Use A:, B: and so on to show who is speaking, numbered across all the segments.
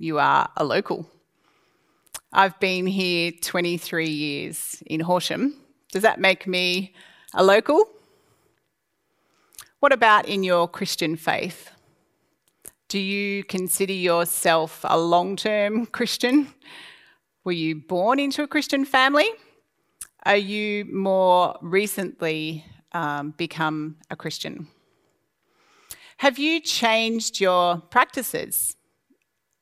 A: you
B: are a local? I've been here 23 years in Horsham. Does that make me a local? What about in your Christian faith? Do you consider yourself a long term Christian? Were you born into a Christian family? Are you more recently um, become a Christian? Have you changed your practices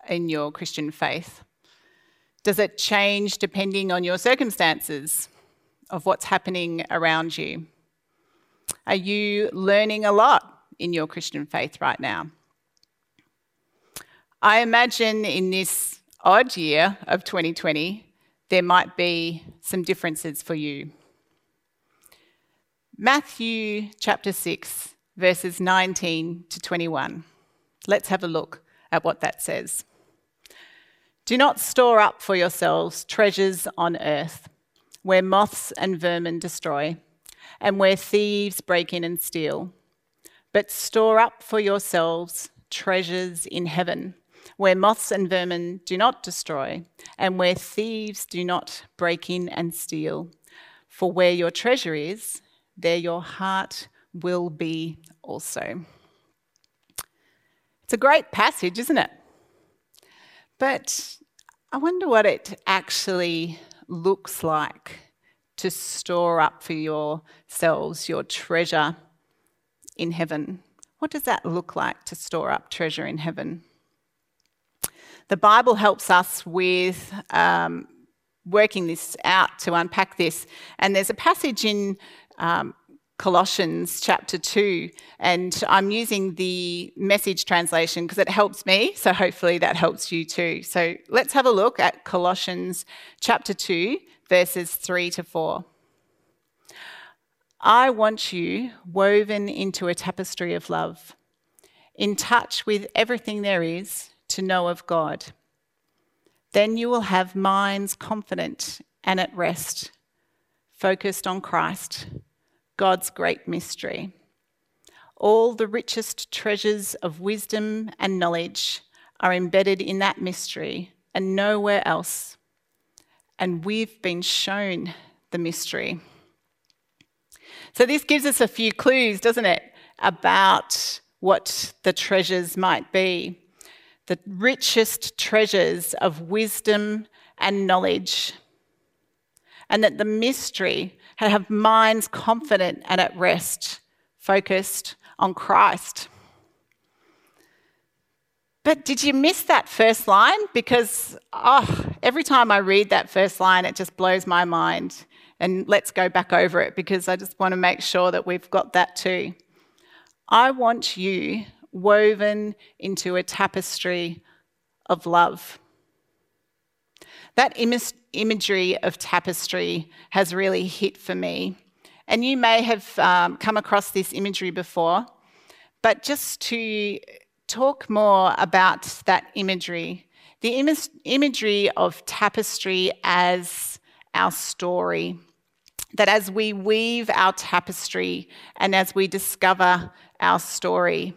B: in your Christian faith? Does it change depending on your circumstances of what's happening around you? Are you learning a lot in your Christian faith right now? I imagine in this odd year of 2020, there might be some differences for you. Matthew chapter 6, verses 19 to 21. Let's have a look at what that says. Do not store up for yourselves treasures on earth, where moths and vermin destroy, and where thieves break in and steal. But store up for yourselves treasures in heaven where moths and vermin do not destroy, and where thieves do not break in and steal. For where your treasure is, there your heart will be also. It's a great passage, isn't it? But I wonder what it actually looks like to store up for yourselves your treasure in heaven. What does that look like to store up treasure in heaven? The Bible helps us with um, working this out to unpack this. And there's a passage in um, Colossians chapter 2, and I'm using the message translation because it helps me, so hopefully that helps you too. So let's have a look at Colossians chapter 2, verses 3 to 4. I want you woven into a tapestry of love, in touch with everything there is to know of God. Then you will have minds confident and at rest, focused on Christ, God's great mystery. All the richest treasures of wisdom and knowledge are embedded in that mystery and nowhere else. And we've been shown the mystery. So, this gives us a few clues, doesn't it, about what the treasures might be the richest treasures of wisdom and knowledge, and that the mystery have minds confident and at rest, focused on Christ. But did you miss that first line? Because oh, every time I read that first line, it just blows my mind. And let's go back over it because I just want to make sure that we've got that too. I want you woven into a tapestry of love. That Im- imagery of tapestry has really hit for me. And you may have um, come across this imagery before, but just to talk more about that imagery, the Im- imagery of tapestry as our story. That as we weave our tapestry and as we discover our story,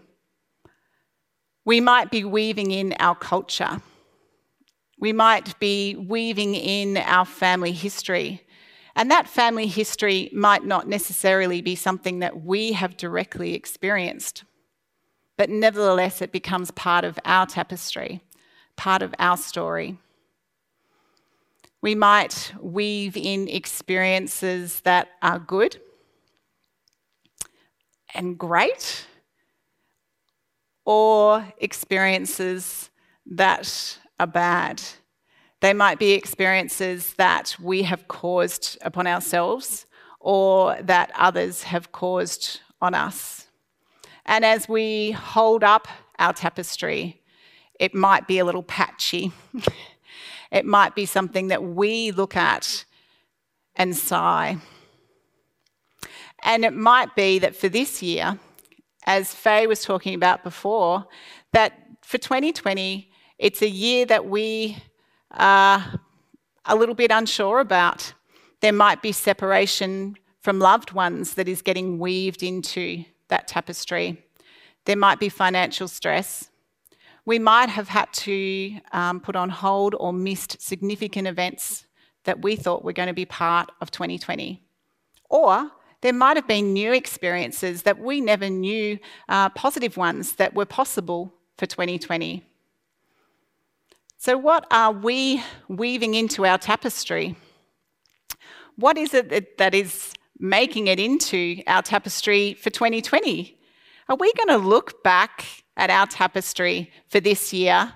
B: we might be weaving in our culture. We might be weaving in our family history. And that family history might not necessarily be something that we have directly experienced. But nevertheless, it becomes part of our tapestry, part of our story. We might weave in experiences that are good and great, or experiences that are bad. They might be experiences that we have caused upon ourselves or that others have caused on us. And as we hold up our tapestry, it might be a little patchy. it might be something that we look at and sigh. And it might be that for this year, as Faye was talking about before, that for 2020, it's a year that we are a little bit unsure about. There might be separation from loved ones that is getting weaved into that tapestry. There might be financial stress. We might have had to um, put on hold or missed significant events that we thought were going to be part of 2020. Or there might have been new experiences that we never knew, uh, positive ones that were possible for 2020. So, what are we weaving into our tapestry? What is it that is making it into our tapestry for 2020? Are we going to look back at our tapestry for this year?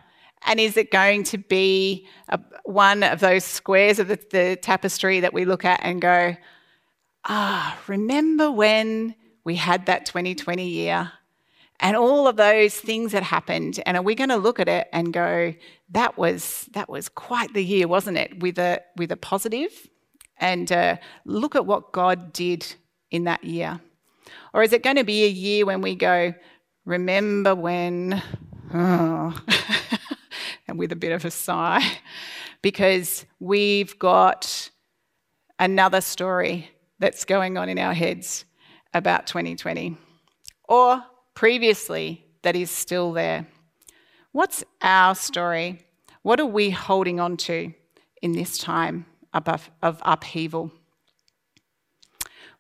B: And is it going to be a, one of those squares of the, the tapestry that we look at and go, ah, remember when we had that 2020 year and all of those things that happened and are we going to look at it and go that was that was quite the year wasn't it with a with a positive and uh, look at what god did in that year or is it going to be a year when we go remember when oh, and with a bit of a sigh because we've got another story that's going on in our heads about 2020 or previously that is still there. What's our story? What are we holding on to in this time of upheaval?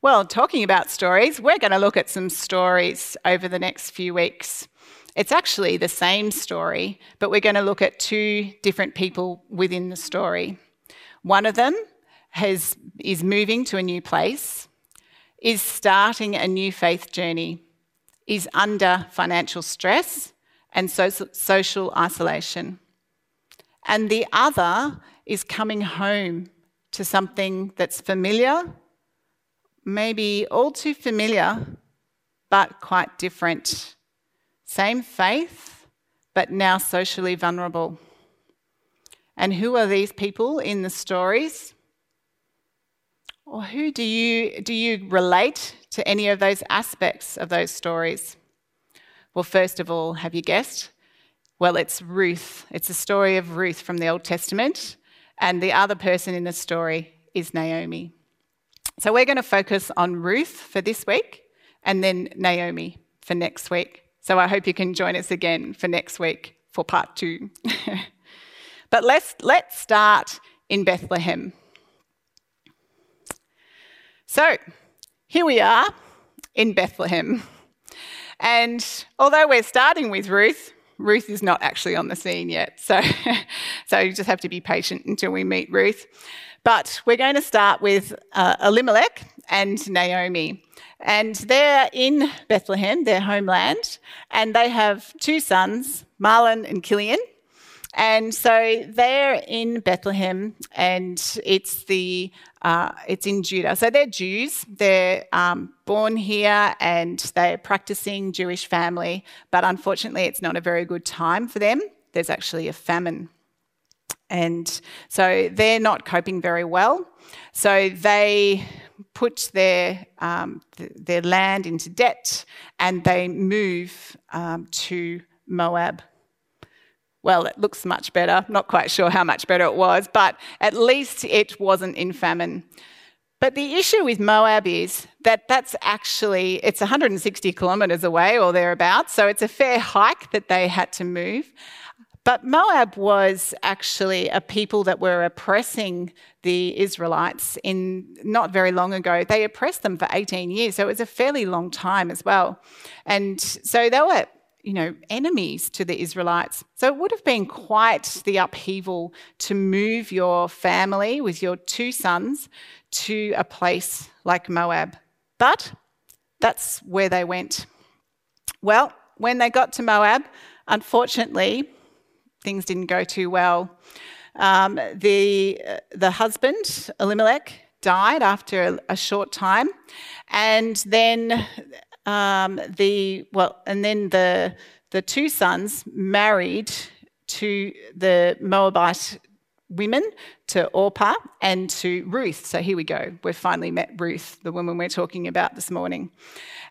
B: Well, talking about stories, we're going to look at some stories over the next few weeks. It's actually the same story, but we're going to look at two different people within the story. One of them has, is moving to a new place, is starting a new faith journey, is under financial stress and social isolation. And the other is coming home to something that's familiar, maybe all too familiar, but quite different. Same faith, but now socially vulnerable. And who are these people in the stories? Or who do you, do you relate to any of those aspects of those stories? Well, first of all, have you guessed? Well, it's Ruth. It's the story of Ruth from the Old Testament, and the other person in the story is Naomi. So we're going to focus on Ruth for this week and then Naomi for next week. So I hope you can join us again for next week for part two. but let's, let's start in Bethlehem. So here we are in Bethlehem. And although we're starting with Ruth, Ruth is not actually on the scene yet. So, so you just have to be patient until we meet Ruth. But we're going to start with uh, Elimelech and Naomi. And they're in Bethlehem, their homeland, and they have two sons, Mahlon and Chilion. And so they're in Bethlehem, and it's the uh, it's in Judah. So they're Jews. They're um, born here, and they're practicing Jewish family. But unfortunately, it's not a very good time for them. There's actually a famine, and so they're not coping very well. So they put their um, th- their land into debt, and they move um, to Moab well, it looks much better. Not quite sure how much better it was, but at least it wasn't in famine. But the issue with Moab is that that's actually it's 160 kilometers away or thereabouts, so it's a fair hike that they had to move. But Moab was actually a people that were oppressing the Israelites in not very long ago. They oppressed them for 18 years, so it was a fairly long time as well. And so they were you know, enemies to the Israelites. So it would have been quite the upheaval to move your family with your two sons to a place like Moab. But that's where they went. Well, when they got to Moab, unfortunately, things didn't go too well. Um, the, the husband, Elimelech, died after a short time. And then um, the well, and then the the two sons married to the Moabite women, to Orpah and to Ruth. So here we go. We've finally met Ruth, the woman we're talking about this morning.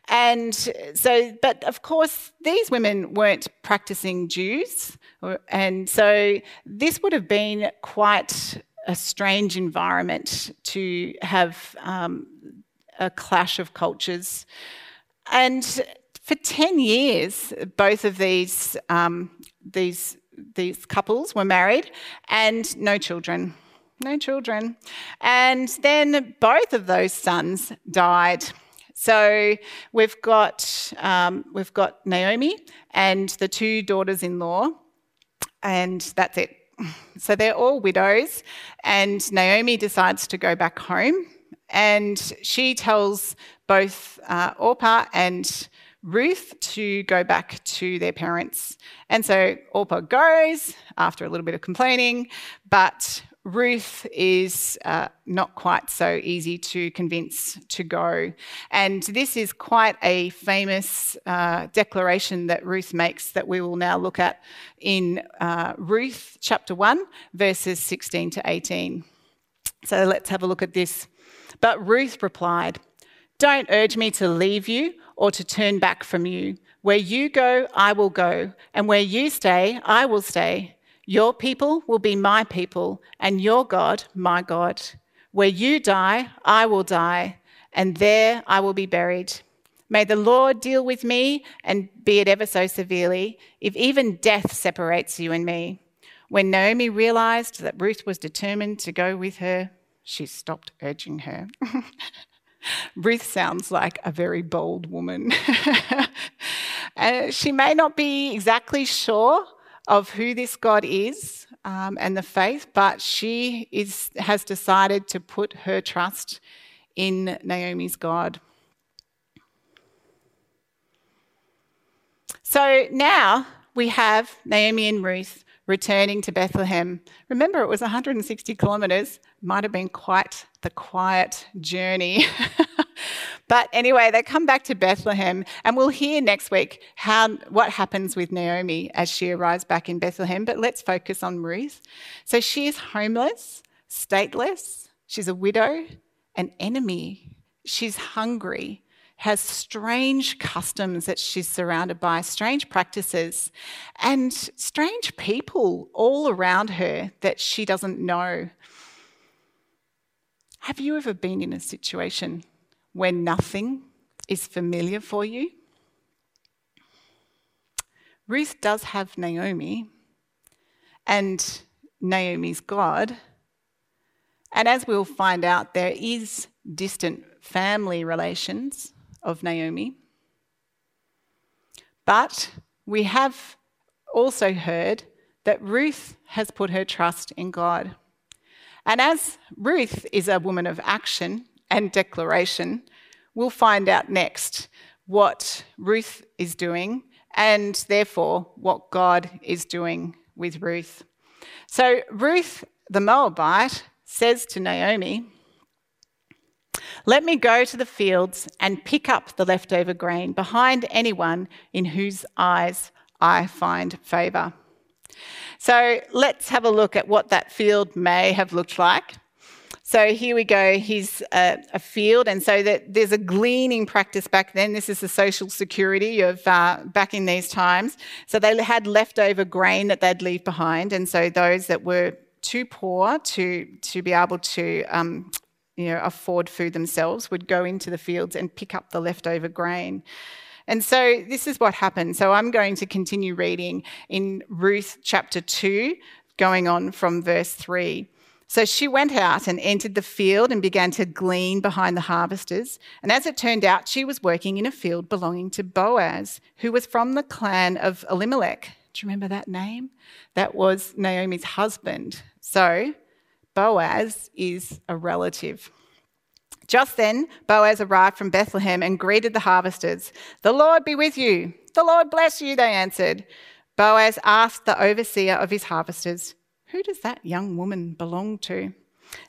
B: And so, but of course, these women weren't practicing Jews. And so this would have been quite a strange environment to have um, a clash of cultures. And for 10 years, both of these, um, these, these couples were married and no children. No children. And then both of those sons died. So we've got, um, we've got Naomi and the two daughters in law, and that's it. So they're all widows, and Naomi decides to go back home and she tells both uh, Orpah and Ruth to go back to their parents. And so Orpah goes after a little bit of complaining, but Ruth is uh, not quite so easy to convince to go. And this is quite a famous uh, declaration that Ruth makes that we will now look at in uh, Ruth chapter 1, verses 16 to 18. So let's have a look at this. But Ruth replied, Don't urge me to leave you or to turn back from you. Where you go, I will go, and where you stay, I will stay. Your people will be my people, and your God, my God. Where you die, I will die, and there I will be buried. May the Lord deal with me, and be it ever so severely, if even death separates you and me. When Naomi realized that Ruth was determined to go with her, she stopped urging her. Ruth sounds like a very bold woman. uh, she may not be exactly sure of who this God is um, and the faith, but she is, has decided to put her trust in Naomi's God. So now we have Naomi and Ruth returning to Bethlehem. Remember, it was 160 kilometres, might have been quite the quiet journey. but anyway, they come back to Bethlehem, and we'll hear next week how, what happens with Naomi as she arrives back in Bethlehem. But let's focus on Ruth. So she is homeless, stateless, she's a widow, an enemy, she's hungry has strange customs that she's surrounded by, strange practices, and strange people all around her that she doesn't know. Have you ever been in a situation where nothing is familiar for you? Ruth does have Naomi and Naomi's God. And as we'll find out, there is distant family relations of Naomi. But we have also heard that Ruth has put her trust in God. And as Ruth is a woman of action and declaration, we'll find out next what Ruth is doing and therefore what God is doing with Ruth. So, Ruth the Moabite says to Naomi, let me go to the fields and pick up the leftover grain behind anyone in whose eyes I find favour. So let's have a look at what that field may have looked like. So here we go. He's a, a, field, and so that there's a gleaning practice back then. This is the social security of uh, back in these times. So they had leftover grain that they'd leave behind, and so those that were too poor to to be able to um, you know, afford food themselves would go into the fields and pick up the leftover grain. And so this is what happened. So I'm going to continue reading in Ruth chapter 2, going on from verse 3. So she went out and entered the field and began to glean behind the harvesters. And as it turned out, she was working in a field belonging to Boaz, who was from the clan of Elimelech. Do you remember that name? That was Naomi's husband. So Boaz is a relative. Just then, Boaz arrived from Bethlehem and greeted the harvesters. The Lord be with you. The Lord bless you, they answered. Boaz asked the overseer of his harvesters, Who does that young woman belong to?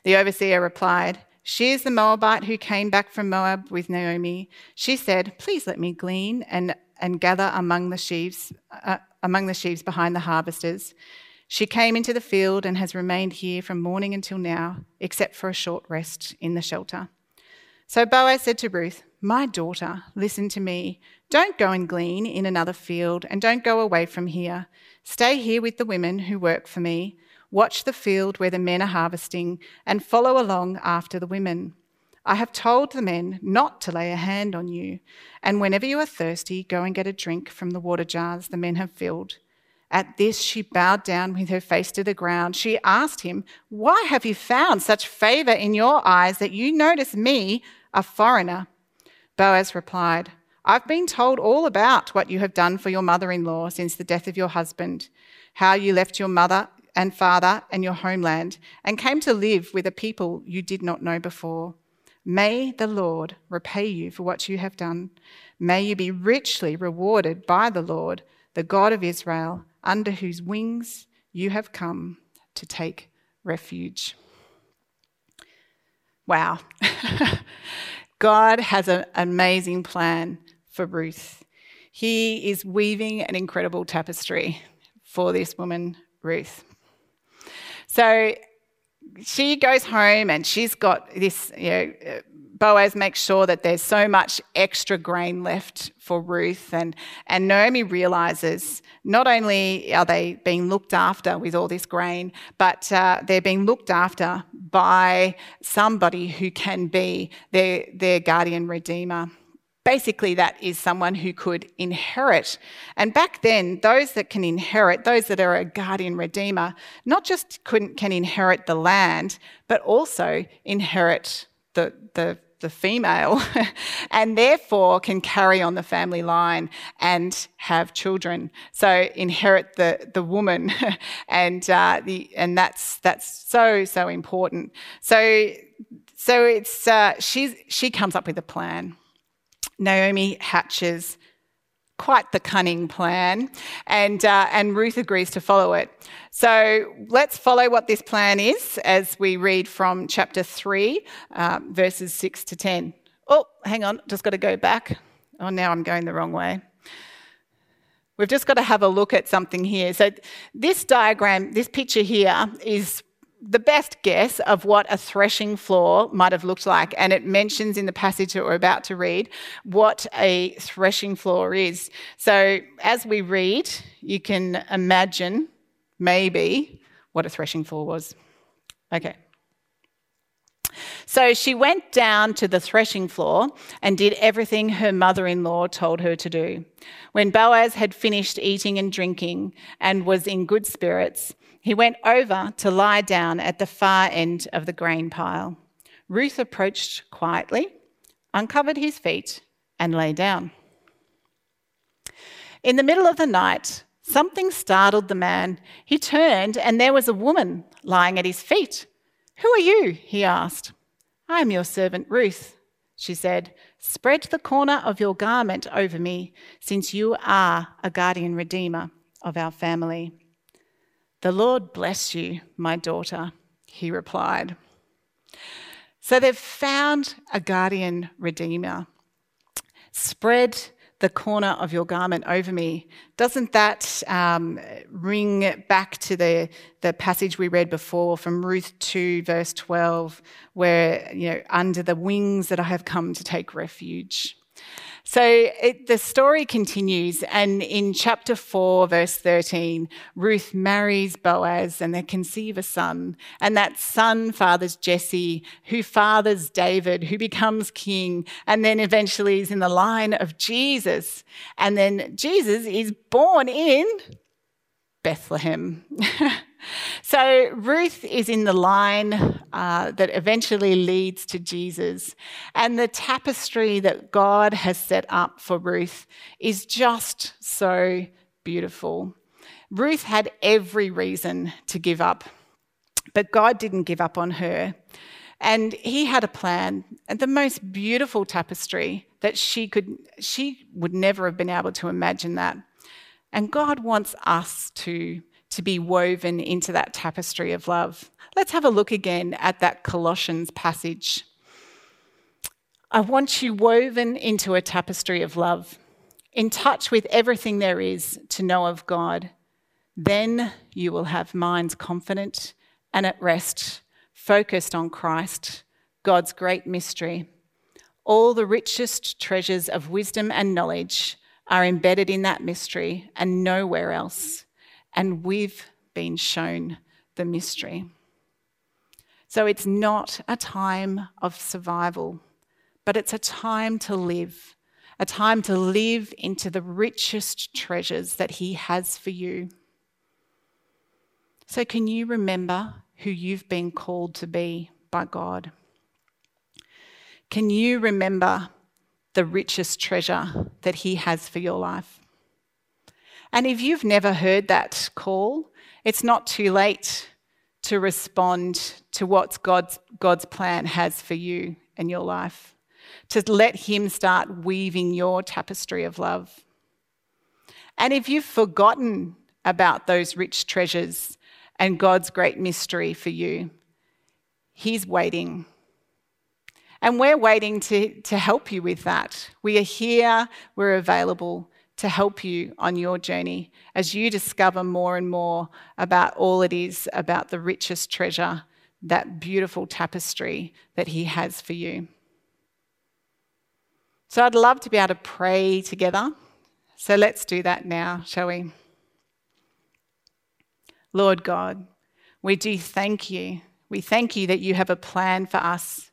B: The overseer replied, She is the Moabite who came back from Moab with Naomi. She said, Please let me glean and and gather among the sheaves, uh, among the sheaves behind the harvesters. She came into the field and has remained here from morning until now, except for a short rest in the shelter. So Boaz said to Ruth, My daughter, listen to me. Don't go and glean in another field, and don't go away from here. Stay here with the women who work for me. Watch the field where the men are harvesting, and follow along after the women. I have told the men not to lay a hand on you, and whenever you are thirsty, go and get a drink from the water jars the men have filled. At this, she bowed down with her face to the ground. She asked him, Why have you found such favor in your eyes that you notice me, a foreigner? Boaz replied, I've been told all about what you have done for your mother in law since the death of your husband, how you left your mother and father and your homeland and came to live with a people you did not know before. May the Lord repay you for what you have done. May you be richly rewarded by the Lord, the God of Israel, under whose wings you have come to take refuge. Wow. God has an amazing plan for Ruth. He is weaving an incredible tapestry for this woman, Ruth. So she goes home and she's got this, you know, Boaz makes sure that there's so much extra grain left for Ruth. And, and Naomi realizes not only are they being looked after with all this grain, but uh, they're being looked after by somebody who can be their, their guardian redeemer basically that is someone who could inherit. And back then, those that can inherit, those that are a guardian redeemer, not just can inherit the land, but also inherit the, the, the female and therefore can carry on the family line and have children. So inherit the, the woman and, uh, the, and that's, that's so, so important. So, so it's, uh, she's, she comes up with a plan. Naomi hatches quite the cunning plan, and, uh, and Ruth agrees to follow it. So let's follow what this plan is as we read from chapter 3, uh, verses 6 to 10. Oh, hang on, just got to go back. Oh, now I'm going the wrong way. We've just got to have a look at something here. So, this diagram, this picture here, is the best guess of what a threshing floor might have looked like. And it mentions in the passage that we're about to read what a threshing floor is. So as we read, you can imagine maybe what a threshing floor was. Okay. So she went down to the threshing floor and did everything her mother in law told her to do. When Boaz had finished eating and drinking and was in good spirits, he went over to lie down at the far end of the grain pile. Ruth approached quietly, uncovered his feet, and lay down. In the middle of the night, something startled the man. He turned, and there was a woman lying at his feet. Who are you? he asked. I am your servant Ruth, she said. Spread the corner of your garment over me, since you are a guardian redeemer of our family. The Lord bless you, my daughter, he replied. So they've found a guardian redeemer. Spread the corner of your garment over me. Doesn't that um, ring back to the, the passage we read before from Ruth 2, verse 12, where, you know, under the wings that I have come to take refuge? So it, the story continues, and in chapter 4, verse 13, Ruth marries Boaz and they conceive a son. And that son fathers Jesse, who fathers David, who becomes king, and then eventually is in the line of Jesus. And then Jesus is born in Bethlehem. So Ruth is in the line uh, that eventually leads to Jesus. And the tapestry that God has set up for Ruth is just so beautiful. Ruth had every reason to give up, but God didn't give up on her. And he had a plan, and the most beautiful tapestry that she could, she would never have been able to imagine that. And God wants us to to be woven into that tapestry of love. Let's have a look again at that Colossians passage. I want you woven into a tapestry of love. in touch with everything there is to know of God, then you will have minds confident and at rest, focused on Christ, God's great mystery. All the richest treasures of wisdom and knowledge are embedded in that mystery and nowhere else. And we've been shown the mystery. So it's not a time of survival, but it's a time to live, a time to live into the richest treasures that He has for you. So, can you remember who you've been called to be by God? Can you remember the richest treasure that He has for your life? And if you've never heard that call, it's not too late to respond to what God's, God's plan has for you and your life, to let Him start weaving your tapestry of love. And if you've forgotten about those rich treasures and God's great mystery for you, He's waiting. And we're waiting to, to help you with that. We are here, we're available to help you on your journey as you discover more and more about all it is about the richest treasure, that beautiful tapestry that He has for you. So I'd love to be able to pray together. So let's do that now, shall we? Lord God, we do thank you. We thank you that you have a plan for us.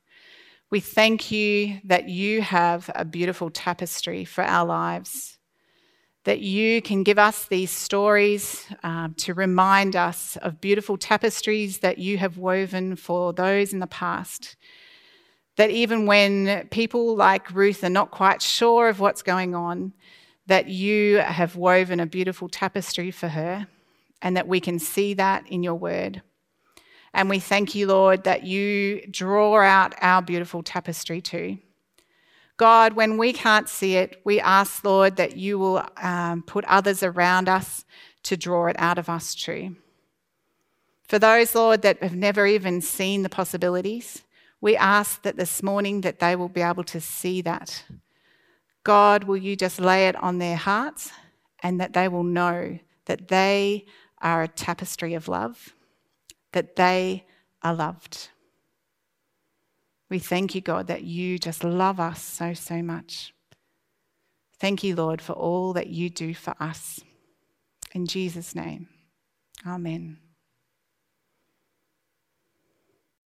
B: We thank you that you have a beautiful tapestry for our lives that you can give us these stories um, to remind us of beautiful tapestries that you have woven for those in the past. That even when people like Ruth are not quite sure of what's going on, that you have woven a beautiful tapestry for her, and that we can see that in your word. And we thank you, Lord, that you draw out our beautiful tapestry too. God, when we can't see it, we ask, Lord, that you will um, put others around us to draw it out of us too. For those, Lord, that have never even seen the possibilities, we ask that this morning that they will be able to see that. God, will you just lay it on their hearts and that they will know that they are a tapestry of love, that they are loved. We thank you, God, that you just love us so, so much. Thank you, Lord, for all that you do for us. In Jesus' name, amen.